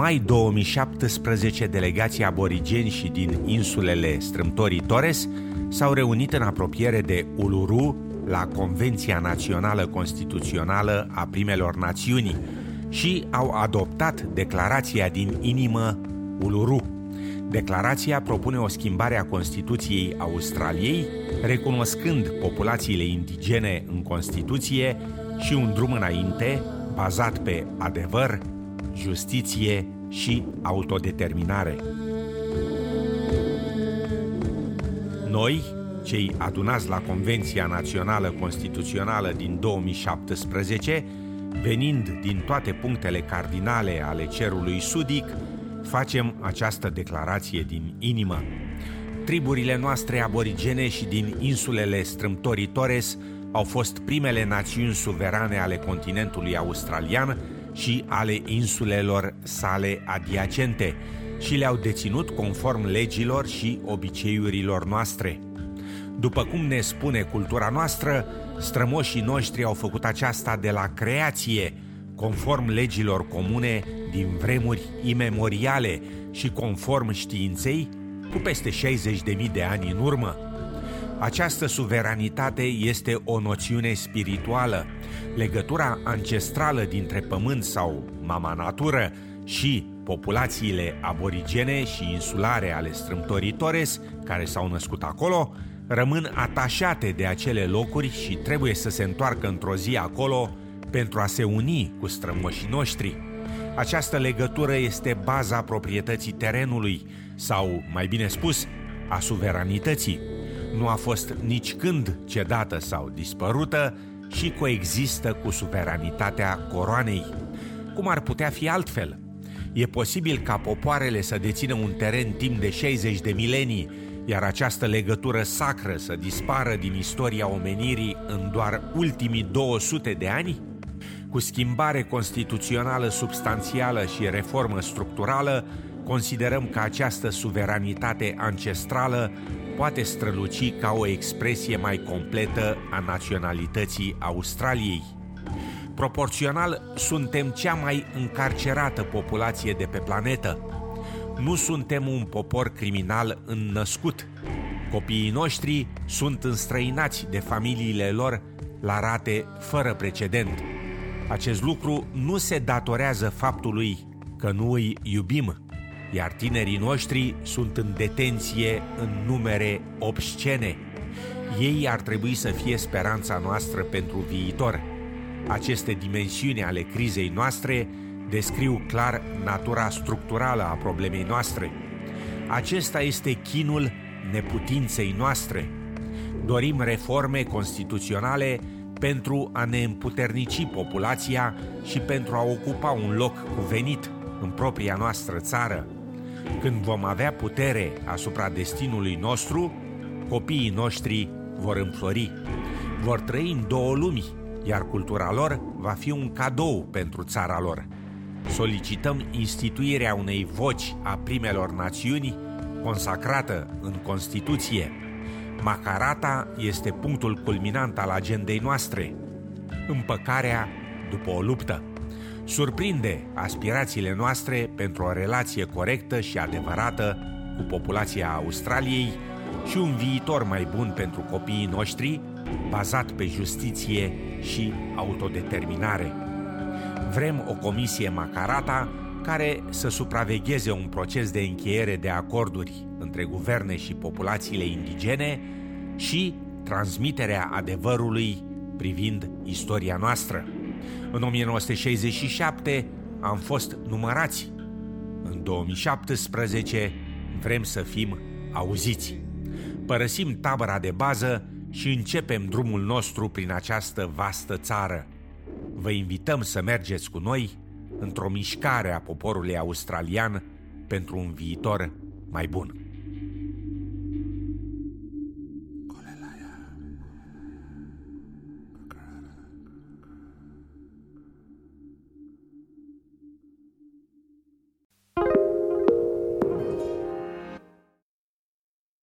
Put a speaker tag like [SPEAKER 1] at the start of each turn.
[SPEAKER 1] mai 2017, delegații aborigeni și din insulele Strâmtorii Torres s-au reunit în apropiere de Uluru la Convenția Națională Constituțională a Primelor Națiuni și au adoptat declarația din inimă Uluru. Declarația propune o schimbare a Constituției Australiei, recunoscând populațiile indigene în Constituție și un drum înainte, bazat pe adevăr, justiție și autodeterminare. Noi, cei adunați la Convenția Națională Constituțională din 2017, venind din toate punctele cardinale ale cerului sudic, facem această declarație din inimă. Triburile noastre aborigene și din insulele strâmtorii Torres au fost primele națiuni suverane ale continentului australian și ale insulelor sale adiacente și le-au deținut conform legilor și obiceiurilor noastre. După cum ne spune cultura noastră, strămoșii noștri au făcut aceasta de la creație, conform legilor comune din vremuri imemoriale și conform științei, cu peste 60.000 de ani în urmă. Această suveranitate este o noțiune spirituală. Legătura ancestrală dintre pământ sau mama natură și populațiile aborigene și insulare ale strâmtorii Torres, care s-au născut acolo, rămân atașate de acele locuri și trebuie să se întoarcă într-o zi acolo pentru a se uni cu strămoșii noștri. Această legătură este baza proprietății terenului, sau, mai bine spus, a suveranității. Nu a fost nici când cedată sau dispărută și coexistă cu suveranitatea coroanei. Cum ar putea fi altfel? E posibil ca popoarele să dețină un teren timp de 60 de milenii, iar această legătură sacră să dispară din istoria omenirii în doar ultimii 200 de ani? Cu schimbare constituțională substanțială și reformă structurală, considerăm că această suveranitate ancestrală poate străluci ca o expresie mai completă a naționalității Australiei. Proporțional, suntem cea mai încarcerată populație de pe planetă. Nu suntem un popor criminal înnăscut. Copiii noștri sunt înstrăinați de familiile lor la rate fără precedent. Acest lucru nu se datorează faptului că nu îi iubim, iar tinerii noștri sunt în detenție în numere obscene. Ei ar trebui să fie speranța noastră pentru viitor. Aceste dimensiuni ale crizei noastre descriu clar natura structurală a problemei noastre. Acesta este chinul neputinței noastre. Dorim reforme constituționale pentru a ne împuternici populația și pentru a ocupa un loc cuvenit în propria noastră țară. Când vom avea putere asupra destinului nostru, copiii noștri vor înflori. Vor trăi în două lumi, iar cultura lor va fi un cadou pentru țara lor. Solicităm instituirea unei voci a primelor națiuni consacrată în Constituție. Macarata este punctul culminant al agendei noastre. Împăcarea după o luptă surprinde aspirațiile noastre pentru o relație corectă și adevărată cu populația Australiei și un viitor mai bun pentru copiii noștri, bazat pe justiție și autodeterminare. Vrem o comisie Macarata care să supravegheze un proces de încheiere de acorduri între guverne și populațiile indigene și transmiterea adevărului privind istoria noastră. În 1967 am fost numărați. În 2017 vrem să fim auziți. Părăsim tabăra de bază și începem drumul nostru prin această vastă țară. Vă invităm să mergeți cu noi într-o mișcare a poporului australian pentru un viitor mai bun.